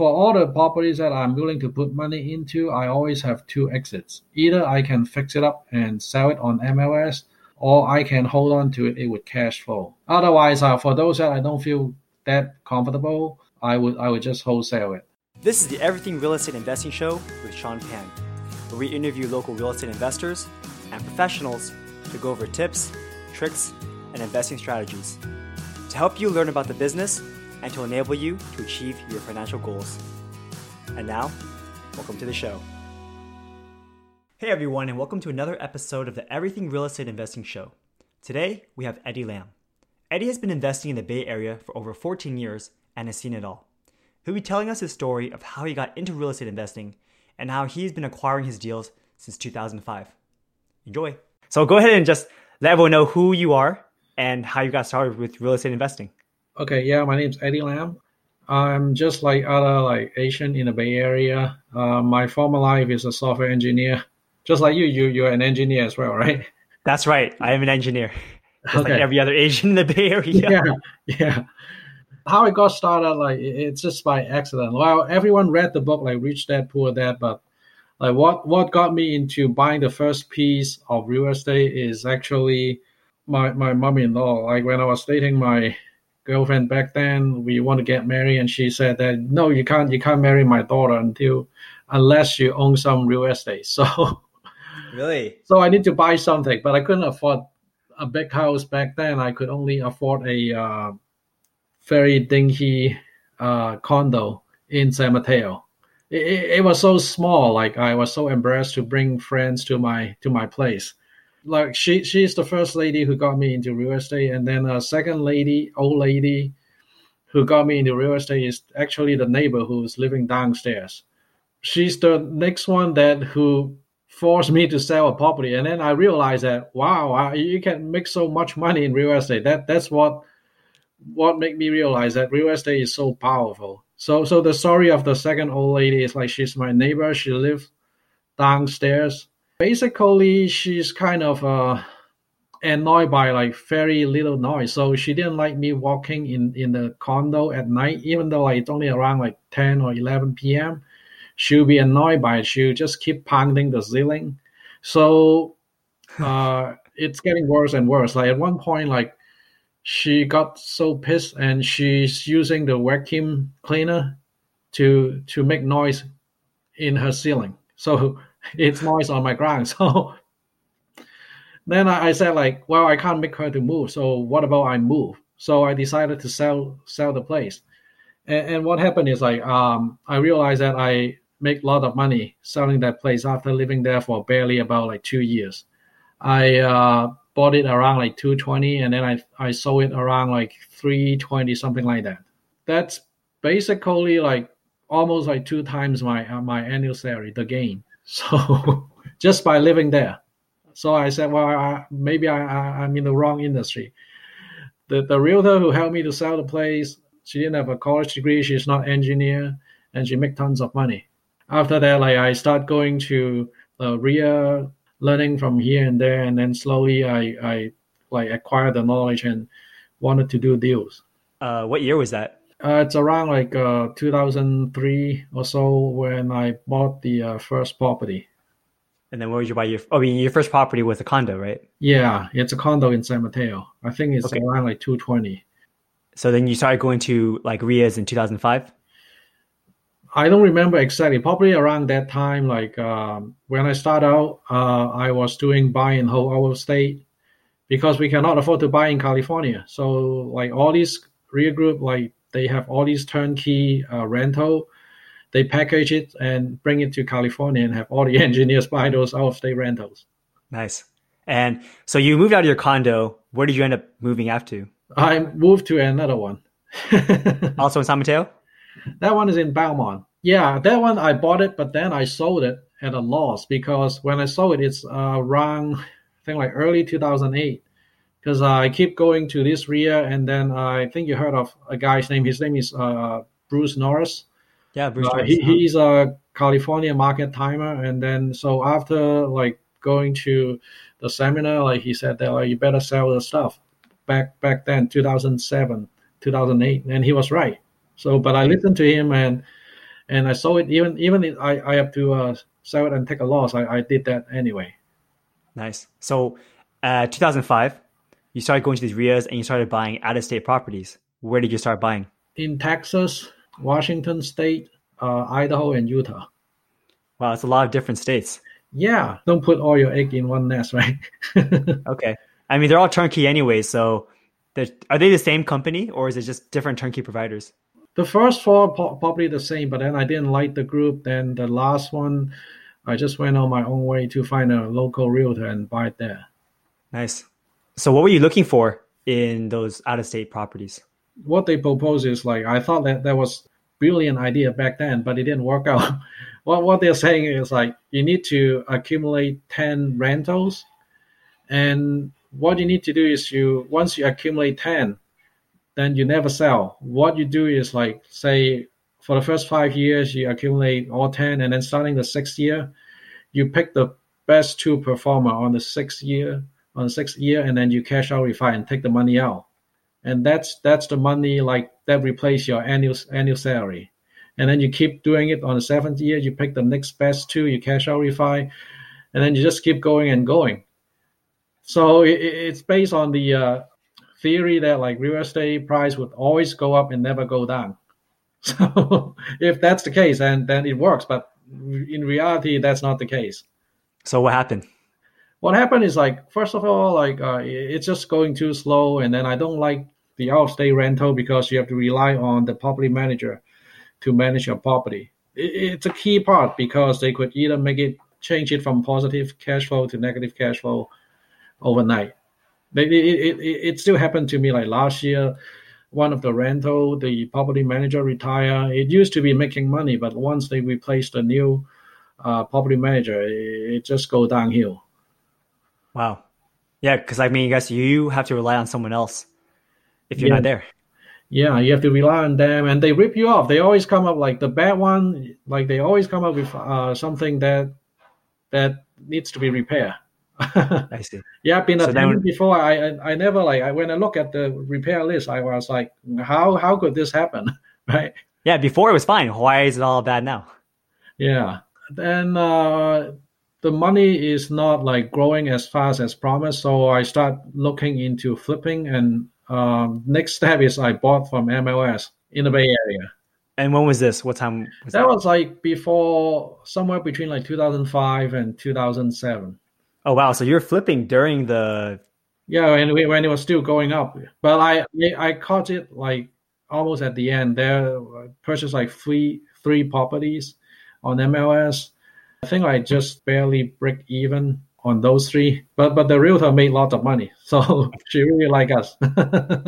For all the properties that I'm willing to put money into, I always have two exits. Either I can fix it up and sell it on MLS, or I can hold on to it it with cash flow. Otherwise, uh, for those that I don't feel that comfortable, I would I would just wholesale it. This is the Everything Real Estate Investing Show with Sean Pan, where we interview local real estate investors and professionals to go over tips, tricks, and investing strategies to help you learn about the business and to enable you to achieve your financial goals. And now, welcome to the show. Hey everyone, and welcome to another episode of the Everything Real Estate Investing Show. Today, we have Eddie Lam. Eddie has been investing in the Bay Area for over 14 years and has seen it all. He'll be telling us his story of how he got into real estate investing and how he's been acquiring his deals since 2005. Enjoy. So go ahead and just let everyone know who you are and how you got started with real estate investing. Okay, yeah, my name's Eddie Lam. I'm just like other like Asian in the Bay Area. Uh, my former life is a software engineer, just like you. You you're an engineer as well, right? That's right. I am an engineer, just okay. like every other Asian in the Bay Area. Yeah, yeah. How I got started, like it's just by accident. Well, everyone read the book like Rich Dad Poor Dad, but like what what got me into buying the first piece of real estate is actually my my mom-in-law. Like when I was dating my girlfriend back then. We want to get married, and she said that no, you can't. You can't marry my daughter until unless you own some real estate. So really, so I need to buy something, but I couldn't afford a big house back then. I could only afford a uh, very dingy uh, condo in San Mateo. It, it, it was so small. Like I was so embarrassed to bring friends to my to my place like she she's the first lady who got me into real estate, and then a second lady, old lady, who got me into real estate is actually the neighbor who's living downstairs. She's the next one that who forced me to sell a property, and then I realized that wow, I, you can make so much money in real estate. That that's what what made me realize that real estate is so powerful. So so the story of the second old lady is like she's my neighbor. She lives downstairs basically she's kind of uh, annoyed by like very little noise. So she didn't like me walking in in the condo at night. Even though like, it's only around like 10 or 11 p.m she'll be annoyed by it. She'll just keep pounding the ceiling. So uh, it's getting worse and worse. Like at one point like she got so pissed and she's using the vacuum cleaner to to make noise in her ceiling. So it's noise on my ground. So then I, I, said like, well, I can't make her to move. So what about I move? So I decided to sell sell the place. And, and what happened is like um, I realized that I make a lot of money selling that place after living there for barely about like two years. I uh, bought it around like 220 and then I, I sold it around like 320 something like that. That's basically like almost like two times my uh, my annual salary, the gain. So just by living there. So I said, well, I, maybe I, I, am in the wrong industry. The, the realtor who helped me to sell the place, she didn't have a college degree. She's not engineer, and she make tons of money. After that, like I start going to the REIA, learning from here and there, and then slowly I, I like acquired the knowledge and wanted to do deals. Uh, what year was that? Uh, it's around like uh, 2003 or so when I bought the uh, first property. And then where did you buy your? I mean, your first property was a condo, right? Yeah, it's a condo in San Mateo. I think it's okay. around like 220. So then you started going to like REIAs in 2005. I don't remember exactly. Probably around that time, like um, when I started out, uh, I was doing buy and hold out of state because we cannot afford to buy in California. So like all these REIA group, like they have all these turnkey uh, rental. They package it and bring it to California and have all the engineers buy those out of state rentals. Nice. And so you moved out of your condo. Where did you end up moving after? I moved to another one. also in San Mateo? That one is in Belmont. Yeah, that one I bought it, but then I sold it at a loss because when I sold it, it's uh, around I think like early 2008 because I keep going to this REIA, and then I think you heard of a guy's name. His name is uh, Bruce Norris. Yeah, Bruce. Uh, he, he's a California market timer, and then so after like going to the seminar, like he said that like, you better sell the stuff. Back back then, 2007, 2008, and he was right. So, but I listened to him, and and I saw it. Even even if I I have to uh, sell it and take a loss. I, I did that anyway. Nice. So, uh, 2005, you started going to these REIAs and you started buying out of state properties. Where did you start buying? In Texas, Washington State, uh, Idaho, and Utah. Wow, it's a lot of different states. Yeah, don't put all your egg in one nest, right? okay. I mean, they're all turnkey anyway. So, are they the same company or is it just different turnkey providers? The first four probably the same, but then I didn't like the group. Then the last one, I just went on my own way to find a local realtor and buy it there. Nice. So, what were you looking for in those out of state properties? What they propose is like I thought that that was brilliant idea back then, but it didn't work out. what what they're saying is like you need to accumulate ten rentals, and what you need to do is you once you accumulate ten, then you never sell. What you do is like say for the first five years you accumulate all ten, and then starting the sixth year, you pick the best two performer on the sixth year on sixth year, and then you cash out refi and take the money out, and that's that's the money like that replace your annual annual salary, and then you keep doing it on the seventh year. You pick the next best two, you cash out refi, and then you just keep going and going. So it, it's based on the uh, theory that like real estate price would always go up and never go down. So if that's the case, then then it works. But in reality, that's not the case. So what happened? What happened is like first of all, like uh, it's just going too slow, and then I don't like the out-of-state rental because you have to rely on the property manager to manage your property. It, it's a key part because they could either make it change it from positive cash flow to negative cash flow overnight. It, it, it, it still happened to me like last year one of the rental the property manager retire. It used to be making money but once they replaced the new uh, property manager it, it just go downhill wow yeah because i mean i guess you have to rely on someone else if you're yeah. not there yeah you have to rely on them and they rip you off they always come up like the bad one like they always come up with uh, something that that needs to be repaired I see. Yeah, I've been so a tenant before. I, I, I never like I, when I look at the repair list, I was like, how how could this happen, right? Yeah, before it was fine. Why is it all bad now? Yeah, then uh, the money is not like growing as fast as promised. So I start looking into flipping, and um, next step is I bought from MLS in the Bay Area. And when was this? What time? Was that, that was like before somewhere between like 2005 and 2007. Oh wow! So you're flipping during the yeah, when when it was still going up, but I I caught it like almost at the end. There purchased like three three properties on MLS. I think I just barely break even on those three, but but the realtor made lots of money, so she really like us.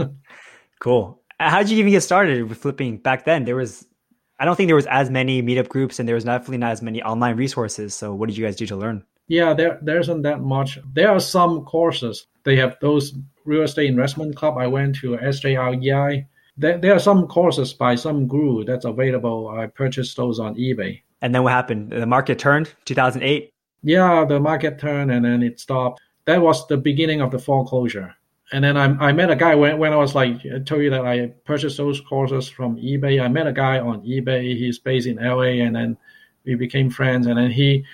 cool. How did you even get started with flipping back then? There was, I don't think there was as many meetup groups, and there was definitely not as many online resources. So what did you guys do to learn? Yeah, there there isn't that much. There are some courses. They have those real estate investment club. I went to SJREI. There, there are some courses by some guru that's available. I purchased those on eBay. And then what happened? The market turned 2008. Yeah, the market turned and then it stopped. That was the beginning of the foreclosure. And then I, I met a guy when, when I was like, I told you that I purchased those courses from eBay. I met a guy on eBay. He's based in LA and then we became friends. And then he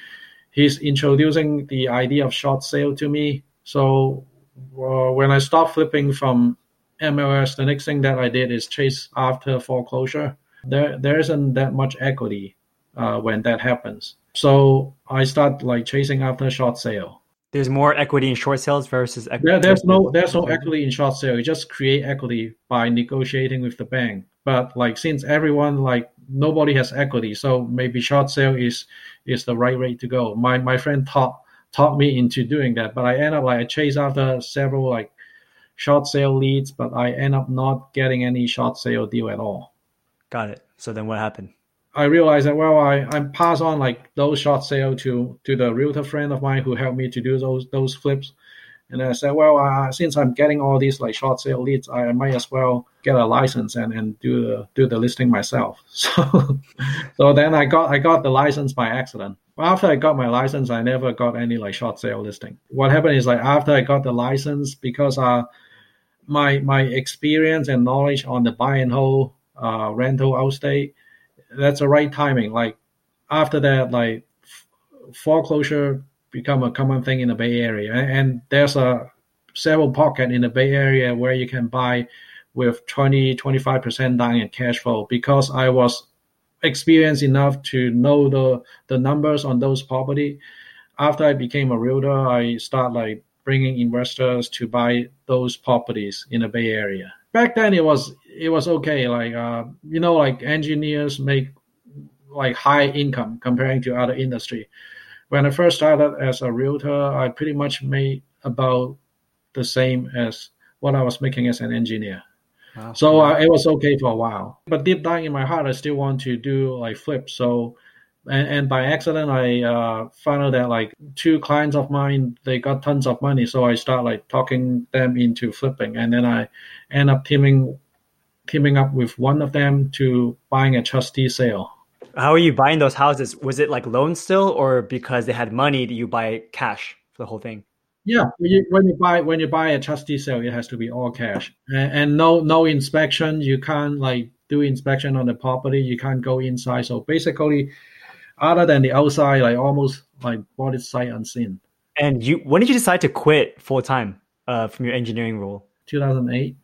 he's introducing the idea of short sale to me. So uh, when I stopped flipping from MLS, the next thing that I did is chase after foreclosure. There there isn't that much equity uh, when that happens. So I start like chasing after short sale. There's more equity in short sales versus equity. There, there's no there's no equity in short sale. You just create equity by negotiating with the bank. But like since everyone like nobody has equity, so maybe short sale is is the right way to go. My my friend taught taught me into doing that, but I end up like I chase after several like short sale leads, but I end up not getting any short sale deal at all. Got it. So then what happened? I realized that well, I I pass on like those short sale to to the realtor friend of mine who helped me to do those those flips, and I said, well, uh, since I'm getting all these like short sale leads, I might as well get a license and, and do the do the listing myself. So so then I got I got the license by accident. After I got my license, I never got any like short sale listing. What happened is like after I got the license, because uh my my experience and knowledge on the buy and hold uh, rental outstate that's the right timing. Like after that, like foreclosure become a common thing in the Bay Area, and there's a several pocket in the Bay Area where you can buy with 20 25% down in cash flow because I was experienced enough to know the the numbers on those property. After I became a realtor, I start like bringing investors to buy those properties in the Bay Area. Back then, it was it was okay. Like uh, you know, like engineers make like high income comparing to other industry. When I first started as a realtor, I pretty much made about the same as what I was making as an engineer. Wow. So uh, it was okay for a while. But deep down in my heart, I still want to do like flip. So, and, and by accident, I uh, found out that like two clients of mine, they got tons of money. So I start like talking them into flipping. And then I end up teaming, teaming up with one of them to buying a trustee sale. How are you buying those houses? Was it like loans still, or because they had money, do you buy cash for the whole thing? Yeah, when you, when you buy when you buy a trustee sale, it has to be all cash and, and no no inspection. You can't like do inspection on the property. You can't go inside. So basically, other than the outside, like almost like bought it sight unseen. And you, when did you decide to quit full time uh, from your engineering role? 2008.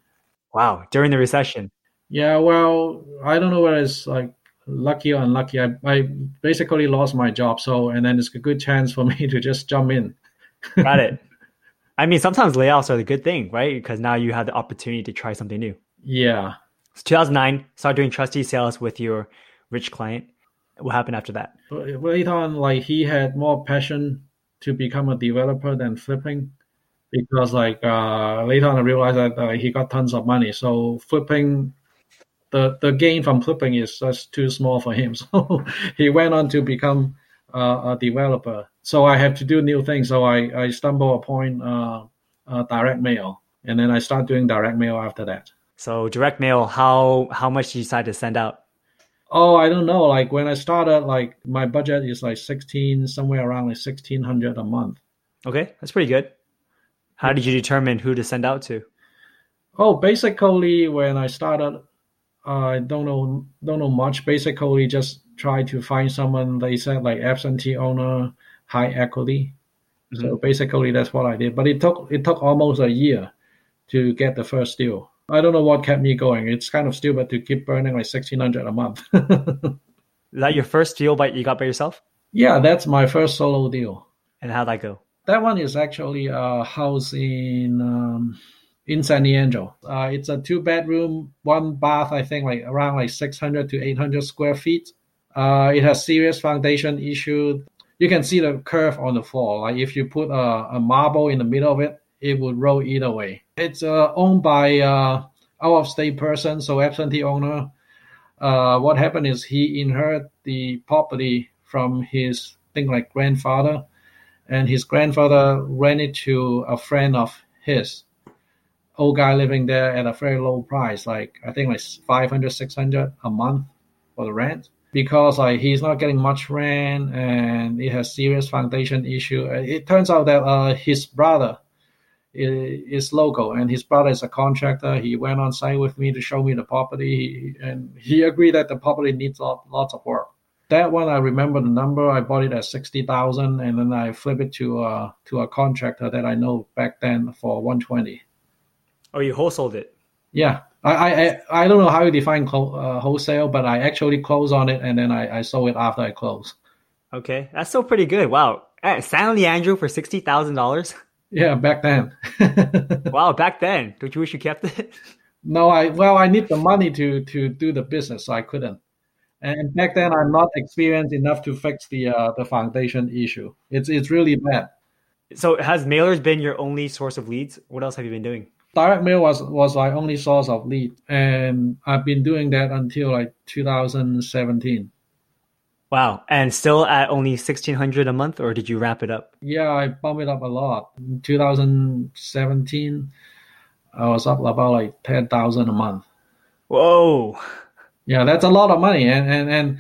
Wow, during the recession. Yeah, well, I don't know whether it's like lucky or unlucky. I, I basically lost my job, so and then it's a good chance for me to just jump in. Got it. I mean, sometimes layoffs are the good thing, right? Because now you have the opportunity to try something new. Yeah. So 2009, start doing trustee sales with your rich client. What happened after that? Later on, like he had more passion to become a developer than flipping, because like uh, later on I realized that uh, he got tons of money. So flipping, the the gain from flipping is just too small for him. So he went on to become uh, a developer so I have to do new things. So I, I stumble upon uh, uh, direct mail, and then I start doing direct mail after that. So direct mail, how how much do you decide to send out? Oh, I don't know. Like when I started, like my budget is like sixteen, somewhere around like sixteen hundred a month. Okay, that's pretty good. How did you determine who to send out to? Oh, basically, when I started, I don't know don't know much. Basically, just try to find someone. They said like absentee owner high equity. Mm-hmm. So basically, that's what I did. But it took it took almost a year to get the first deal. I don't know what kept me going. It's kind of stupid to keep burning like sixteen hundred a month. Is that your first deal by you got by yourself? Yeah, that's my first solo deal. And how'd that go? That one is actually a house in um, in San Leandro. Uh, it's a two bedroom, one bath. I think like around like six hundred to eight hundred square feet. Uh, it has serious foundation issue you can see the curve on the floor. Like if you put a, a marble in the middle of it, it would roll either way. It's uh, owned by uh, out of state person, so absentee owner. Uh, what happened is he inherited the property from his thing like grandfather, and his grandfather rented it to a friend of his. Old guy living there at a very low price, like I think like 500, 600 a month for the rent because like he's not getting much rent and it has serious foundation issue. It turns out that uh, his brother is, local and his brother is a contractor. He went on site with me to show me the property and he agreed that the property needs lots of work. That one I remember the number. I bought it at sixty thousand, and then I flip it to uh to a contractor that I know back then for one twenty. Oh, you wholesaled it? Yeah, I, I I don't know how you define clo- uh, wholesale, but I actually closed on it and then I, I sold it after I closed. Okay, that's still pretty good. Wow, at San Leandro for sixty thousand dollars. Yeah, back then. wow, back then. Don't you wish you kept it? No, I well, I need the money to to do the business, so I couldn't. And back then, I'm not experienced enough to fix the uh, the foundation issue. It's it's really bad. So, has mailers been your only source of leads? What else have you been doing? Direct mail was was my only source of lead, and I've been doing that until like 2017. Wow, and still at only 1600 a month, or did you wrap it up? Yeah, I bumped it up a lot. In 2017, I was up about like 10,000 a month. Whoa. Yeah, that's a lot of money, and and and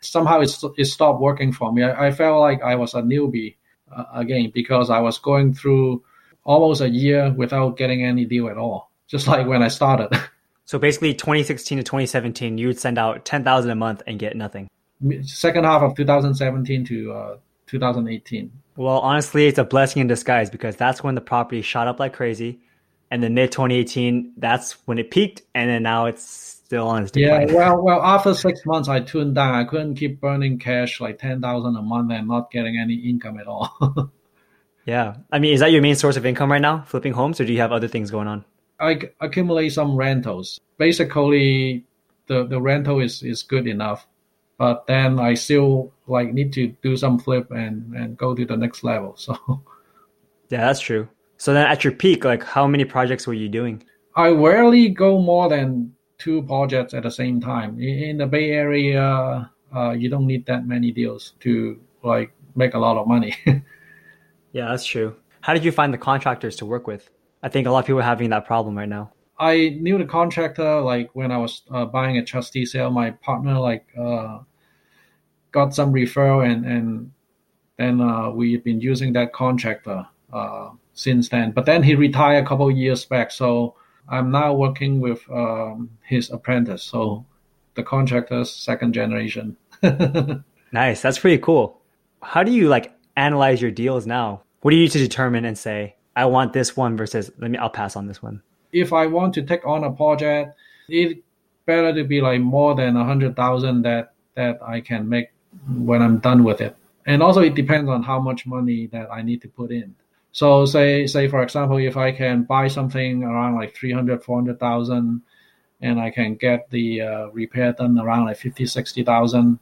somehow it it stopped working for me. I, I felt like I was a newbie uh, again because I was going through almost a year without getting any deal at all, just like when I started. So basically, 2016 to 2017, you would send out 10,000 a month and get nothing. Second half of 2017 to uh, 2018. Well, honestly, it's a blessing in disguise because that's when the property shot up like crazy. And then mid 2018, that's when it peaked, and then now it's still on its decline. Yeah, well, well, after six months, I tuned down. I couldn't keep burning cash like ten thousand a month and not getting any income at all. yeah, I mean, is that your main source of income right now, flipping homes, or do you have other things going on? I accumulate some rentals. Basically, the the rental is is good enough, but then I still like need to do some flip and and go to the next level. So. Yeah, that's true. So then, at your peak, like, how many projects were you doing? I rarely go more than two projects at the same time. In the Bay Area, uh, you don't need that many deals to like make a lot of money. yeah, that's true. How did you find the contractors to work with? I think a lot of people are having that problem right now. I knew the contractor like when I was uh, buying a trustee sale. My partner like uh, got some referral and and then uh, we've been using that contractor uh, since then. But then he retired a couple years back, so I'm now working with um, his apprentice, so the contractor's second generation. nice, that's pretty cool. How do you like analyze your deals now? What do you use to determine and say, I want this one versus let me I'll pass on this one? If I want to take on a project, it better to be like more than a hundred thousand that that I can make when I'm done with it. And also it depends on how much money that I need to put in. So say say for example, if I can buy something around like 300, 400,000 and I can get the uh, repair done around like 50, 60,000.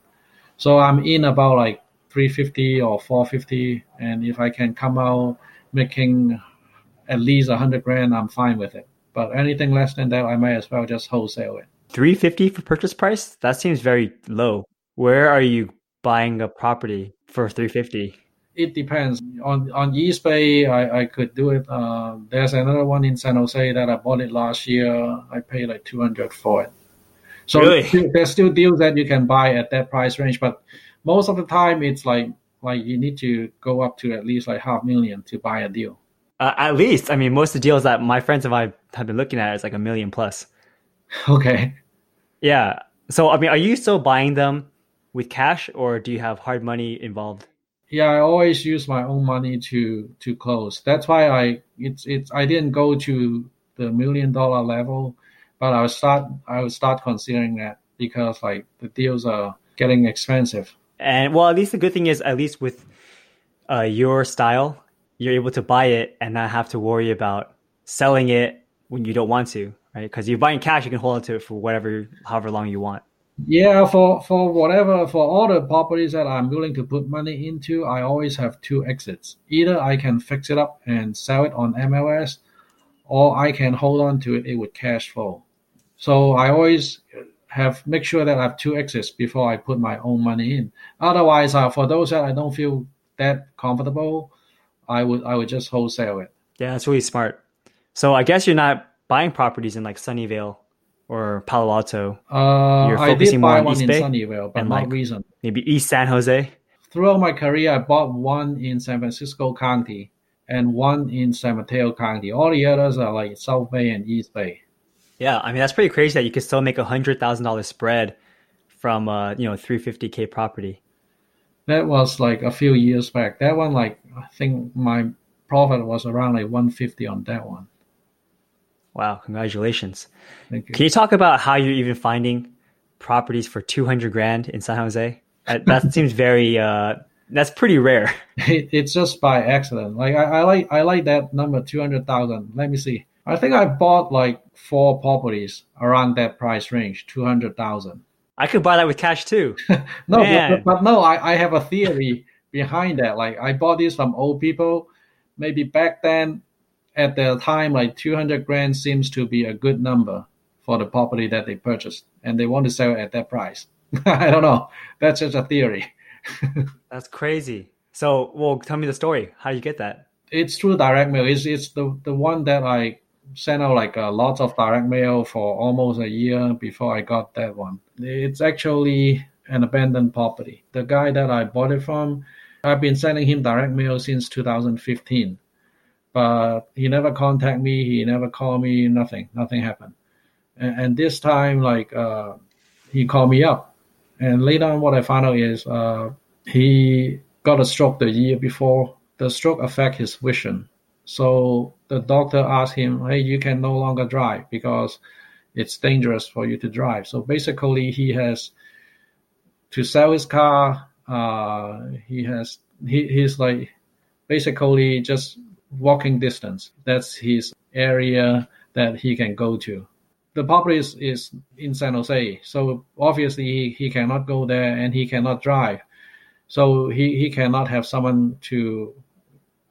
So I'm in about like 350 or 450 and if I can come out making at least 100 grand, I'm fine with it. But anything less than that, I might as well just wholesale it. 350 for purchase price? That seems very low. Where are you buying a property for 350? it depends on on East Bay. I, I could do it. Uh, there's another one in San Jose that I bought it last year. I paid like two hundred for it. So really? there's still deals that you can buy at that price range, but most of the time it's like like you need to go up to at least like half million to buy a deal. Uh, at least, I mean, most of the deals that my friends and I have been looking at is like a million plus. Okay. Yeah. So I mean, are you still buying them with cash, or do you have hard money involved? yeah, I always use my own money to to close. That's why I it's it's I didn't go to the million dollar level, but I would start I would start considering that because like the deals are getting expensive. And well, at least the good thing is at least with uh, your style, you're able to buy it and not have to worry about selling it when you don't want to, right? Because you're buying cash, you can hold on to it for whatever, however long you want. Yeah, for for whatever for all the properties that I'm willing to put money into, I always have two exits. Either I can fix it up and sell it on MLS, or I can hold on to it, it with cash flow. So I always have make sure that I have two exits before I put my own money in. Otherwise, uh, for those that I don't feel that comfortable, I would I would just wholesale it. Yeah, that's really smart. So I guess you're not buying properties in like Sunnyvale or Palo Alto? Uh, You're focusing more on East Bay Sunnyvale, but and not like recent. Maybe East San Jose. Throughout my career, I bought one in San Francisco County and one in San Mateo County. All the others are like South Bay and East Bay. Yeah, I mean that's pretty crazy that you could still make a hundred thousand dollar spread from uh, you know three fifty k property. That was like a few years back. That one, like I think my profit was around like one fifty on that one. Wow, congratulations. Thank you. Can you talk about how you're even finding properties for 200 grand in San Jose? That, that seems very, uh, that's pretty rare. It, it's just by accident. Like I, I like, I like that number 200,000. Let me see. I think I bought like four properties around that price range, 200,000. I could buy that with cash too. no, but, but, no, I, I have a theory behind that. Like I bought this from old people. Maybe back then at the time, like 200 grand seems to be a good number for the property that they purchased, and they want to sell at that price. I don't know. That's just a theory. That's crazy. So, well, tell me the story. How you get that? It's through direct mail. It's it's the the one that I sent out like a lot of direct mail for almost a year before I got that one. It's actually an abandoned property. The guy that I bought it from, I've been sending him direct mail since 2015 but he never contacted me. He never called me. Nothing. Nothing happened. and, and this time like uh, he called me up, and later on what I found out is uh, he got a stroke the year before. The stroke affect his vision, so the doctor asked him, "Hey, you can no longer drive because it's dangerous for you to drive." So basically, he has to sell his car. Uh, he has he, he's like basically just walking distance. That's his area that he can go to. The property is, is in San Jose, so obviously he, he cannot go there and he cannot drive. So he, he cannot have someone to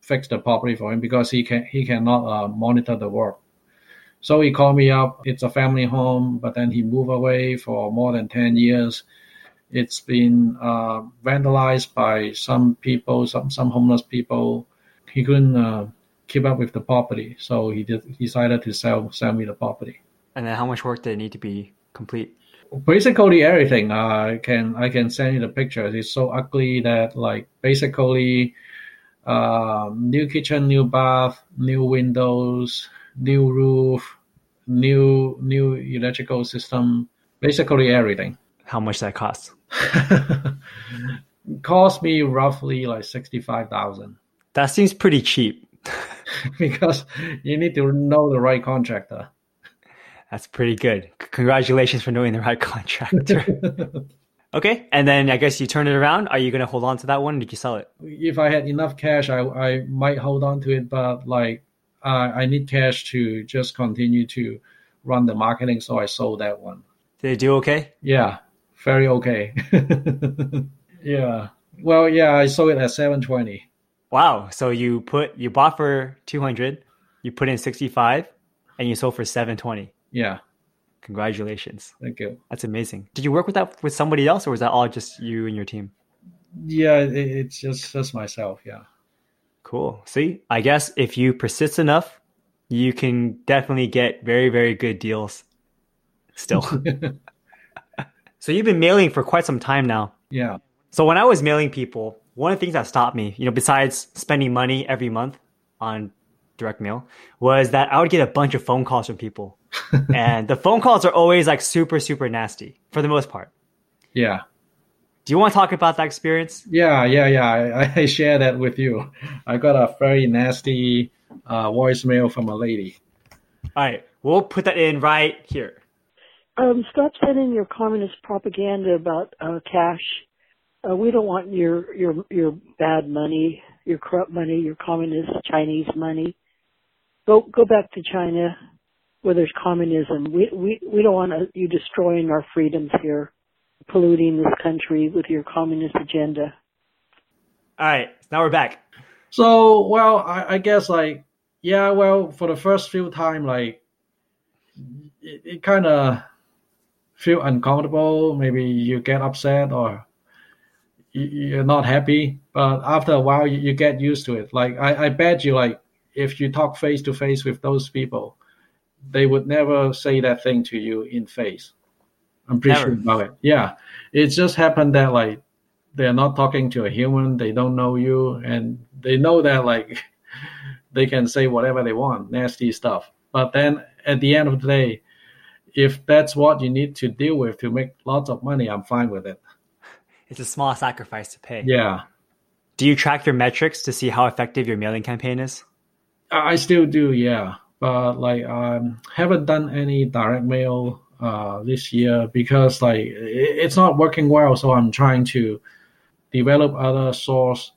fix the property for him because he can he cannot uh, monitor the work. So he called me up. It's a family home, but then he moved away for more than ten years. It's been uh, vandalized by some people, some some homeless people. He couldn't uh, keep up with the property, so he did, decided to sell sell me the property. And then, how much work did it need to be complete? Basically everything. I can I can send you the pictures. It's so ugly that like basically, uh, new kitchen, new bath, new windows, new roof, new new electrical system. Basically everything. How much that cost? cost me roughly like sixty five thousand. That seems pretty cheap. because you need to know the right contractor. That's pretty good. Congratulations for knowing the right contractor. okay, and then I guess you turn it around. Are you going to hold on to that one? did you sell it? If I had enough cash, I I might hold on to it, but like uh, I need cash to just continue to run the marketing, so I sold that one. Did it do okay? Yeah, very okay. yeah. Well, yeah, I sold it at seven twenty. Wow. So you put you bought for 200, you put in 65 and you sold for 720. Yeah. Congratulations. Thank you. That's amazing. Did you work with that with somebody else or was that all just you and your team? Yeah, it's just just myself, yeah. Cool. See, I guess if you persist enough, you can definitely get very very good deals still. so you've been mailing for quite some time now. Yeah. So when I was mailing people, one of the things that stopped me, you know, besides spending money every month on direct mail, was that I would get a bunch of phone calls from people. and the phone calls are always like super, super nasty for the most part. Yeah. Do you want to talk about that experience? Yeah, yeah, yeah. I, I share that with you. I got a very nasty uh, voicemail from a lady. All right. We'll put that in right here. Um, stop sending your communist propaganda about uh, cash uh, we don't want your your your bad money, your corrupt money, your communist Chinese money. Go go back to China where there's communism. We we we don't want you destroying our freedoms here, polluting this country with your communist agenda. All right, now we're back. So well, I, I guess like yeah, well for the first few time like it, it kind of feel uncomfortable. Maybe you get upset or you're not happy, but after a while you, you get used to it. Like I, I bet you, like if you talk face to face with those people, they would never say that thing to you in face. I'm pretty never. sure about it. Yeah, it just happened that like they're not talking to a human. They don't know you, and they know that like they can say whatever they want, nasty stuff. But then at the end of the day, if that's what you need to deal with to make lots of money, I'm fine with it it's a small sacrifice to pay. Yeah. Do you track your metrics to see how effective your mailing campaign is? I still do, yeah. But like, um, haven't done any direct mail uh, this year because like it's not working well. So I'm trying to develop other source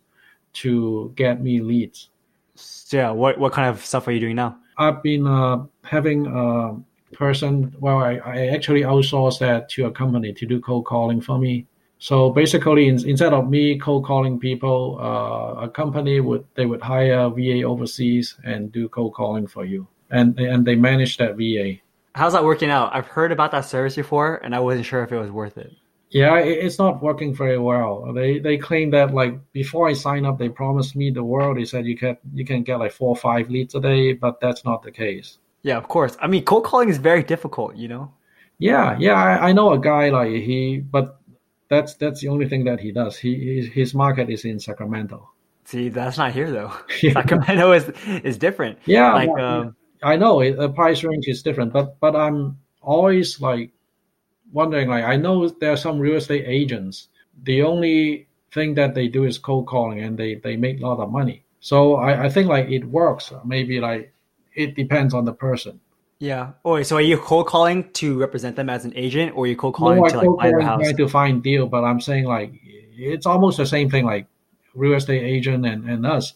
to get me leads. So yeah, what what kind of stuff are you doing now? I've been uh, having a person. Well, I, I actually outsourced that to a company to do cold calling for me. So basically, in, instead of me cold calling people, uh, a company would they would hire VA overseas and do cold calling for you, and and they manage that VA. How's that working out? I've heard about that service before, and I wasn't sure if it was worth it. Yeah, it, it's not working very well. They they claim that like before I sign up, they promised me the world. They said you can you can get like four or five leads a day, but that's not the case. Yeah, of course. I mean, cold calling is very difficult. You know. Yeah, yeah. I, I know a guy like he, but that's that's the only thing that he does. He his, his market is in Sacramento. See, that's not here though. Yeah. Sacramento is is different. Yeah, like um, I know it, the price range is different, but but I'm always like wondering. Like I know there are some real estate agents. The only thing that they do is cold calling, and they they make a lot of money. So I, I think like it works. Maybe like it depends on the person. Yeah. Oh, so are you cold calling to represent them as an agent, or are you cold calling no, to like buy their house? Trying to find deal, but I'm saying like it's almost the same thing. Like real estate agent and, and us.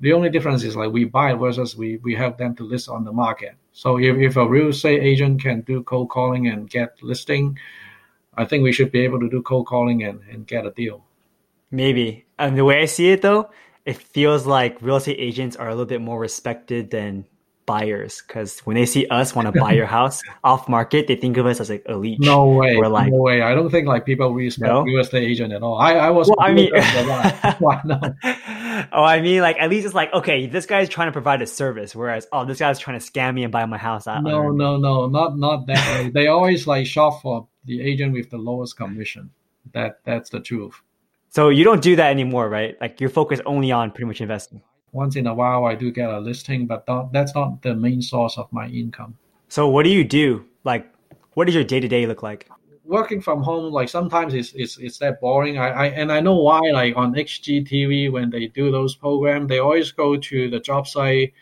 The only difference is like we buy versus we, we help them to list on the market. So if, if a real estate agent can do cold calling and get listing, I think we should be able to do cold calling and, and get a deal. Maybe. And the way I see it though, it feels like real estate agents are a little bit more respected than buyers because when they see us want to buy your house off market, they think of us as like elite. No way, or like, no way. I don't think like people respect no? real estate agent at all. I, I was. Well, I mean, why not? Oh, I mean, like at least it's like okay, this guy's trying to provide a service, whereas oh, this guy's trying to scam me and buy my house. I, no, no, no, not not that way. they always like shop for the agent with the lowest commission. That that's the truth. So you don't do that anymore, right? Like you're focused only on pretty much investing once in a while I do get a listing, but that's not the main source of my income. So what do you do? Like, what does your day to day look like? Working from home, like sometimes it's it's, it's that boring. I, I and I know why. Like on HGTV, when they do those programs, they always go to the job site,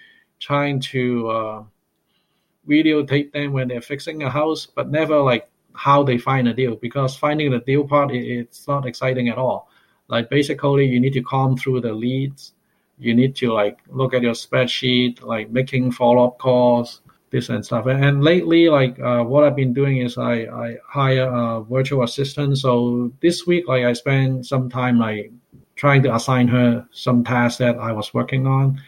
trying to uh, videotape them when they're fixing a house, but never like how they find a deal. Because finding the deal part, it, it's not exciting at all. Like basically, you need to comb through the leads you need to like look at your spreadsheet, like making follow up calls, this and stuff. And, lately, like uh, what I've been doing is I, I hire a virtual assistant. So this week, like I spent some time like trying to assign her some tasks that I was working on,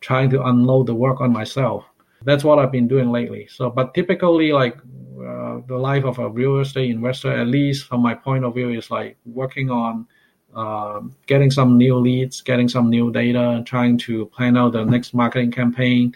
trying to unload the work on myself. That's what I've been doing lately. So, but typically, like uh, the life of a real estate investor, at least from my point of view, is like working on uh, getting some new leads, getting some new data, trying to plan out the next marketing campaign,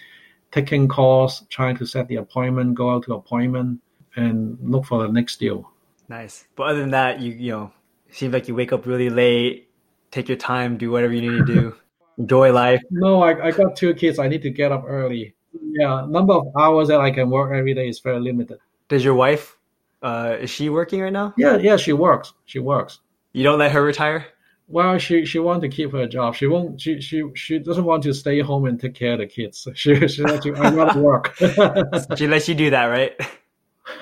taking calls, trying to set the appointment, go out to appointment, and look for the next deal. Nice. But other than that, you you know, seems like you wake up really late, take your time, do whatever you need to do, enjoy life. No, I, I got two kids. I need to get up early. Yeah, number of hours that I can work every day is very limited. Does your wife, uh, is she working right now? Yeah, yeah, she works. She works. You don't let her retire? Well, she she wants to keep her job. She won't. She she she doesn't want to stay home and take care of the kids. She she wants to. I want to work. she lets you do that, right?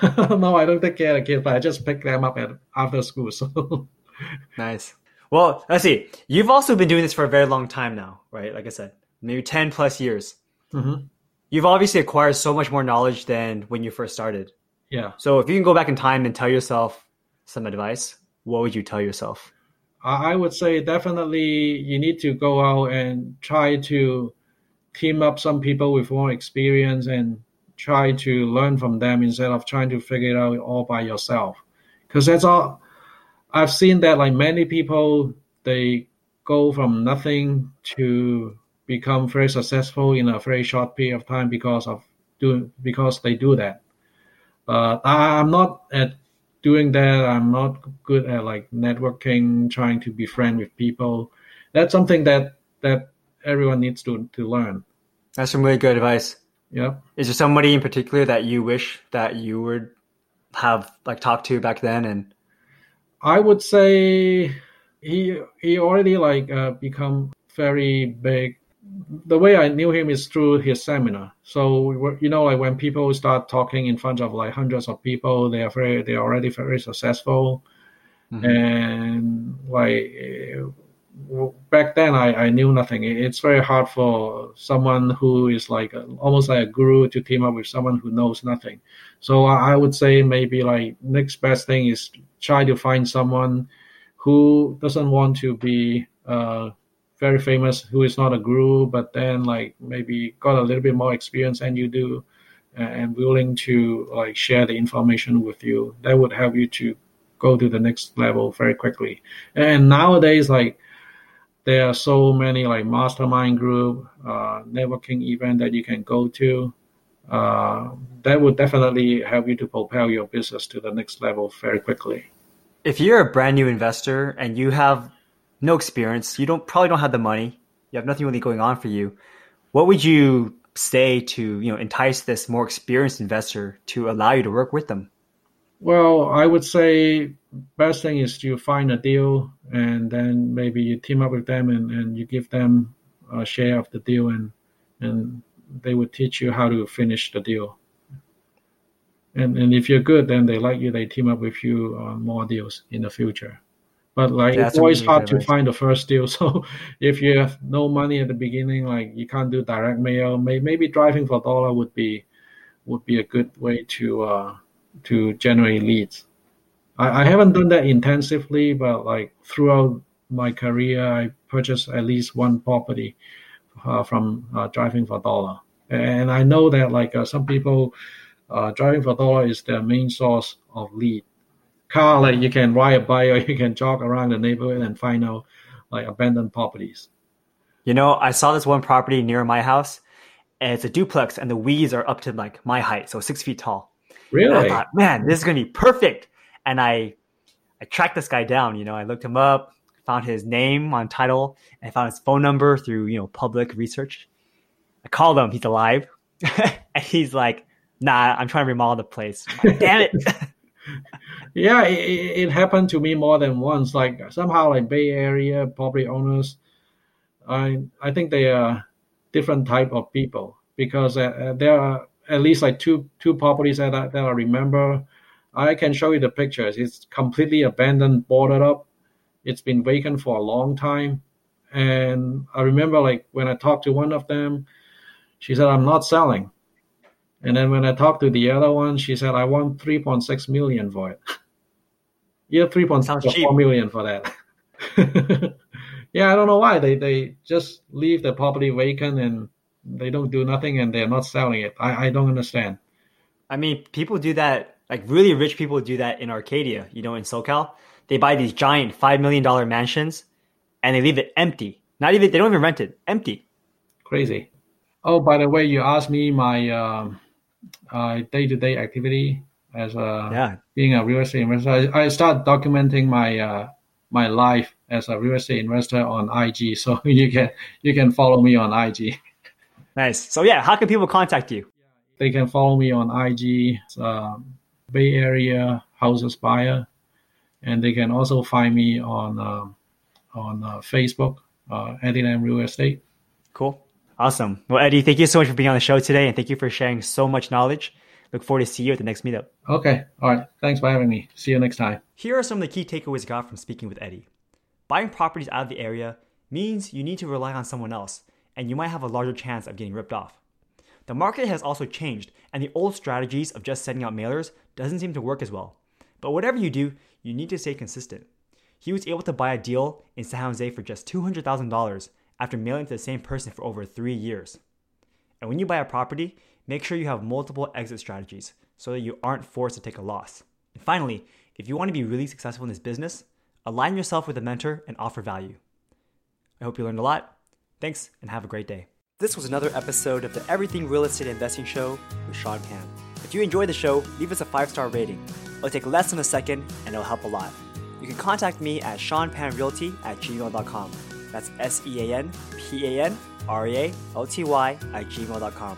no, I don't take care of the kids, but I just pick them up at after school. So nice. Well, let's see. You've also been doing this for a very long time now, right? Like I said, maybe ten plus years. Mm-hmm. You've obviously acquired so much more knowledge than when you first started. Yeah. So if you can go back in time and tell yourself some advice, what would you tell yourself? I would say definitely you need to go out and try to team up some people with more experience and try to learn from them instead of trying to figure it out all by yourself. Because that's all I've seen that like many people they go from nothing to become very successful in a very short period of time because of doing because they do that. But I'm not at doing that. I'm not good at like networking, trying to be friend with people. That's something that that everyone needs to to learn. That's some really good advice. Yeah. Is there somebody in particular that you wish that you would have like talked to back then? And I would say he he already like uh, become very big the way I knew him is through his seminar. So you know, like when people start talking in front of like hundreds of people, they are very they are already very successful, mm-hmm. and like back then I, I knew nothing. It's very hard for someone who is like a, almost like a guru to team up with someone who knows nothing. So I would say maybe like next best thing is try to find someone who doesn't want to be uh, very famous who is not a guru, but then like maybe got a little bit more experience than you do, and willing to like share the information with you. That would help you to go to the next level very quickly. And nowadays, like there are so many like mastermind group, uh, networking event that you can go to. Uh, that would definitely help you to propel your business to the next level very quickly. If you're a brand new investor and you have no experience, you don't probably don't have the money, you have nothing really going on for you. What would you say to you know entice this more experienced investor to allow you to work with them? Well, I would say best thing is to find a deal and then maybe you team up with them and, and you give them a share of the deal and and they would teach you how to finish the deal. And and if you're good, then they like you. They team up with you on more deals in the future. But like That's it's always hard to find the first deal. So if you have no money at the beginning, like you can't do direct mail, may, maybe driving for dollar would be would be a good way to uh, to generate leads. I, I haven't done that intensively, but like throughout my career, I purchased at least one property uh, from uh, driving for dollar, and I know that like uh, some people, uh, driving for dollar is their main source of lead. Car like you can ride a bike or you can jog around the neighborhood and find out like abandoned properties. You know, I saw this one property near my house, and it's a duplex, and the weeds are up to like my height, so six feet tall. And I Really? thought, man, this is gonna be perfect. And I, I tracked this guy down. You know, I looked him up, found his name on title, and found his phone number through you know public research. I called him. He's alive, and he's like, "Nah, I'm trying to remodel the place." Like, Damn it! Yeah, it, it happened to me more than once. Like somehow, like Bay Area property owners, I I think they are different type of people because uh, uh, there are at least like two two properties that I, that I remember. I can show you the pictures. It's completely abandoned, boarded up. It's been vacant for a long time, and I remember like when I talked to one of them, she said, "I'm not selling." And then when I talked to the other one, she said, "I want 3.6 million for it." yeah, 3.6 Sounds or cheap. 4 million for that. yeah, I don't know why they they just leave the property vacant and they don't do nothing and they're not selling it. I I don't understand. I mean, people do that. Like really rich people do that in Arcadia. You know, in SoCal, they buy these giant five million dollar mansions, and they leave it empty. Not even they don't even rent it. Empty. Crazy. Oh, by the way, you asked me my um, uh, day-to-day activity as a Yeah. being a real estate investor. I, I start documenting my uh, my life as a real estate investor on IG, so you can you can follow me on IG. Nice. So yeah, how can people contact you? They can follow me on IG, um, Bay Area Houses Buyer, and they can also find me on um, on uh, Facebook, uh, Eddie Lam Real Estate. Cool. Awesome. Well, Eddie, thank you so much for being on the show today, and thank you for sharing so much knowledge. Look forward to see you at the next meetup. Okay, all right. Thanks for having me. See you next time. Here are some of the key takeaways I got from speaking with Eddie. Buying properties out of the area means you need to rely on someone else, and you might have a larger chance of getting ripped off. The market has also changed, and the old strategies of just sending out mailers doesn't seem to work as well. But whatever you do, you need to stay consistent. He was able to buy a deal in San Jose for just $200,000 after mailing to the same person for over three years. And when you buy a property, make sure you have multiple exit strategies so that you aren't forced to take a loss. And finally, if you want to be really successful in this business, align yourself with a mentor and offer value. I hope you learned a lot. Thanks and have a great day. This was another episode of the Everything Real Estate Investing Show with Sean Pan. If you enjoyed the show, leave us a five star rating. It'll take less than a second and it'll help a lot. You can contact me at seanpanrealty at gmail.com. That's S E A N P A N R E A L T Y at gmail.com.